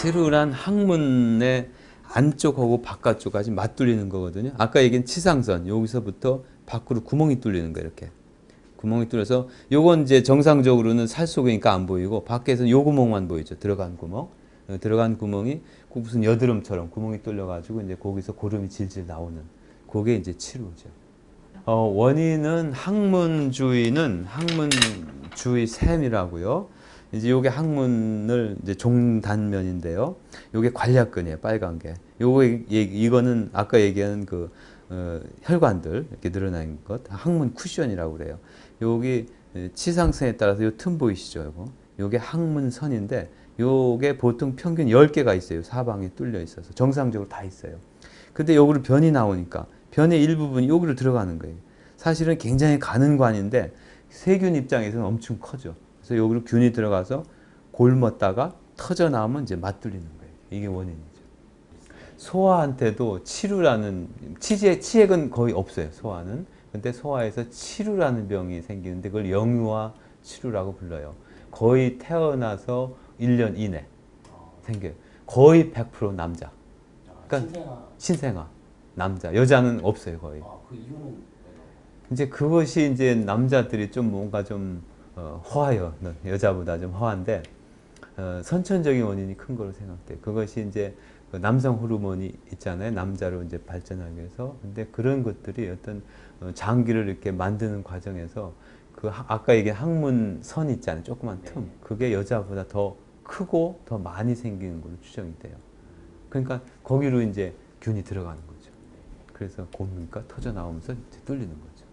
치루란 항문의 안쪽하고 바깥쪽까지 맞뚫리는 거거든요. 아까 얘기한 치상선 여기서부터 밖으로 구멍이 뚫리는 거예요. 이렇게 구멍이 뚫려서 요건 이제 정상적으로는 살 속이니까 안 보이고 밖에서는 요 구멍만 보이죠. 들어간 구멍. 어, 들어간 구멍이 꼭 무슨 여드름처럼 구멍이 뚫려가지고 이제 거기서 고름이 질질 나오는 그게 이제 치루죠. 어, 원인은 항문 주위는 항문 주위 샘이라고요. 이제 요게 항문을 이제 종단면인데요. 요게 관략근이에요. 빨간 게. 요거 이- 이거는 아까 얘기한 그 어, 혈관들 이렇게 늘어난 것 항문 쿠션이라고 그래요. 여기 치상선에 따라서 요 틈 보이시죠? 요거. 요게 항문선인데 요게 보통 평균 10개가 있어요. 사방에 뚫려 있어서 정상적으로 다 있어요. 근데 여기로 변이 나오니까 변의 일부분이 여기로 들어가는 거예요. 사실은 굉장히 가는 관인데 세균 입장에서는 엄청 커져. 그래서 여기로 균이 들어가서 골먹다가 터져 나오면 이제 맞들리는 거예요. 이게 원인이죠. 소화한테도 치루라는 치제 치액은 거의 없어요. 소화는. 근데 소화에서 치루라는 병이 생기는데 그걸 영유아 치루라고 불러요. 거의 태어나서 1년 이내 생겨요. 거의 100% 남자. 그러니까 신생아. 신생아 남자 여자는 없어요 거의 아, 그 이유는? 이제 그것이 이제 남자들이 좀 뭔가 좀 어, 허해요 여자보다 좀 허한데 어, 선천적인 원인이 큰 거로 생각돼요 그것이 이제 그 남성 호르몬이 있잖아요. 남자로 이제 발전하기 위해서. 근데 그런 것들이 어떤 어, 장기를 이렇게 만드는 과정에서 그 하- 아까 얘기한 항문 선 있잖아요. 조그만 틈. 네. 그게 여자보다 더 크고 더 많이 생기는 걸로 추정이 돼요. 그러니까 거기로 이제 균이 들어가는 거죠. 그래서 고문가 터져 나오면서 이제 뚫리는 거죠.